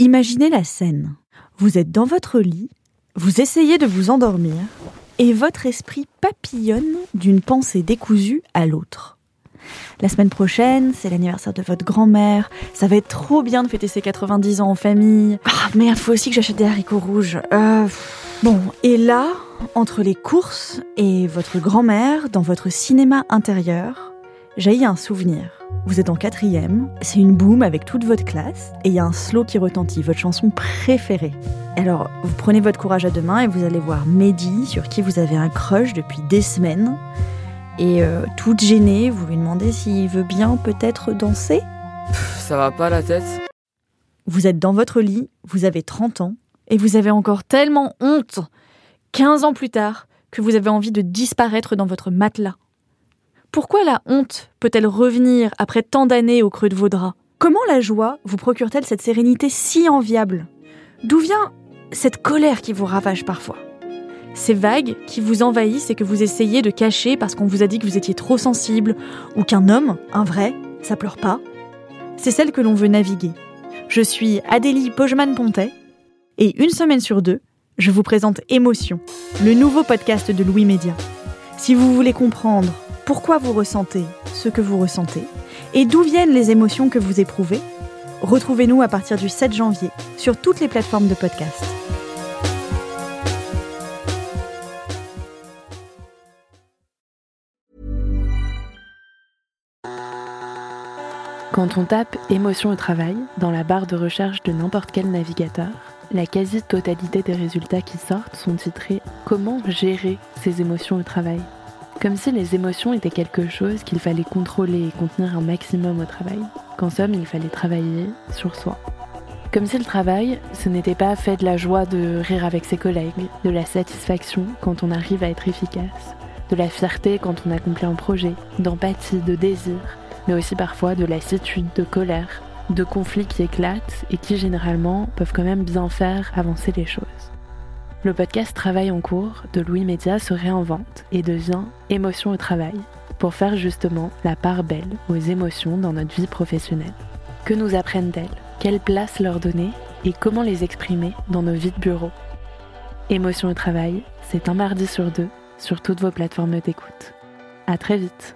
Imaginez la scène. Vous êtes dans votre lit, vous essayez de vous endormir, et votre esprit papillonne d'une pensée décousue à l'autre. La semaine prochaine, c'est l'anniversaire de votre grand-mère. Ça va être trop bien de fêter ses 90 ans en famille. Ah merde, faut aussi que j'achète des haricots rouges. Euh, Bon, et là, entre les courses et votre grand-mère, dans votre cinéma intérieur, jaillit un souvenir. Vous êtes en quatrième, c'est une boom avec toute votre classe, et il y a un slow qui retentit, votre chanson préférée. Alors, vous prenez votre courage à deux mains et vous allez voir Mehdi, sur qui vous avez un crush depuis des semaines. Et euh, toute gênée, vous lui demandez s'il veut bien peut-être danser. Ça va pas la tête Vous êtes dans votre lit, vous avez 30 ans, et vous avez encore tellement honte, 15 ans plus tard, que vous avez envie de disparaître dans votre matelas. Pourquoi la honte peut-elle revenir après tant d'années au creux de vos draps? Comment la joie vous procure-t-elle cette sérénité si enviable? D'où vient cette colère qui vous ravage parfois? Ces vagues qui vous envahissent et que vous essayez de cacher parce qu'on vous a dit que vous étiez trop sensible ou qu'un homme, un vrai, ça pleure pas C'est celle que l'on veut naviguer. Je suis Adélie Pojman-Pontet et une semaine sur deux, je vous présente Émotion, le nouveau podcast de Louis Média. Si vous voulez comprendre pourquoi vous ressentez ce que vous ressentez et d'où viennent les émotions que vous éprouvez, retrouvez-nous à partir du 7 janvier sur toutes les plateformes de podcast. Quand on tape émotion au travail dans la barre de recherche de n'importe quel navigateur, la quasi-totalité des résultats qui sortent sont titrés Comment gérer ses émotions au travail? Comme si les émotions étaient quelque chose qu'il fallait contrôler et contenir un maximum au travail, qu'en somme il fallait travailler sur soi. Comme si le travail, ce n'était pas fait de la joie de rire avec ses collègues, de la satisfaction quand on arrive à être efficace, de la fierté quand on accomplit un projet, d'empathie, de désir, mais aussi parfois de lassitude, de colère, de conflits qui éclatent et qui généralement peuvent quand même bien faire avancer les choses. Le podcast Travail en cours de Louis Média se réinvente et devient Émotion au travail pour faire justement la part belle aux émotions dans notre vie professionnelle. Que nous apprennent-elles Quelle place leur donner? Et comment les exprimer dans nos vies de bureau? Émotion au travail, c'est un mardi sur deux sur toutes vos plateformes d'écoute. À très vite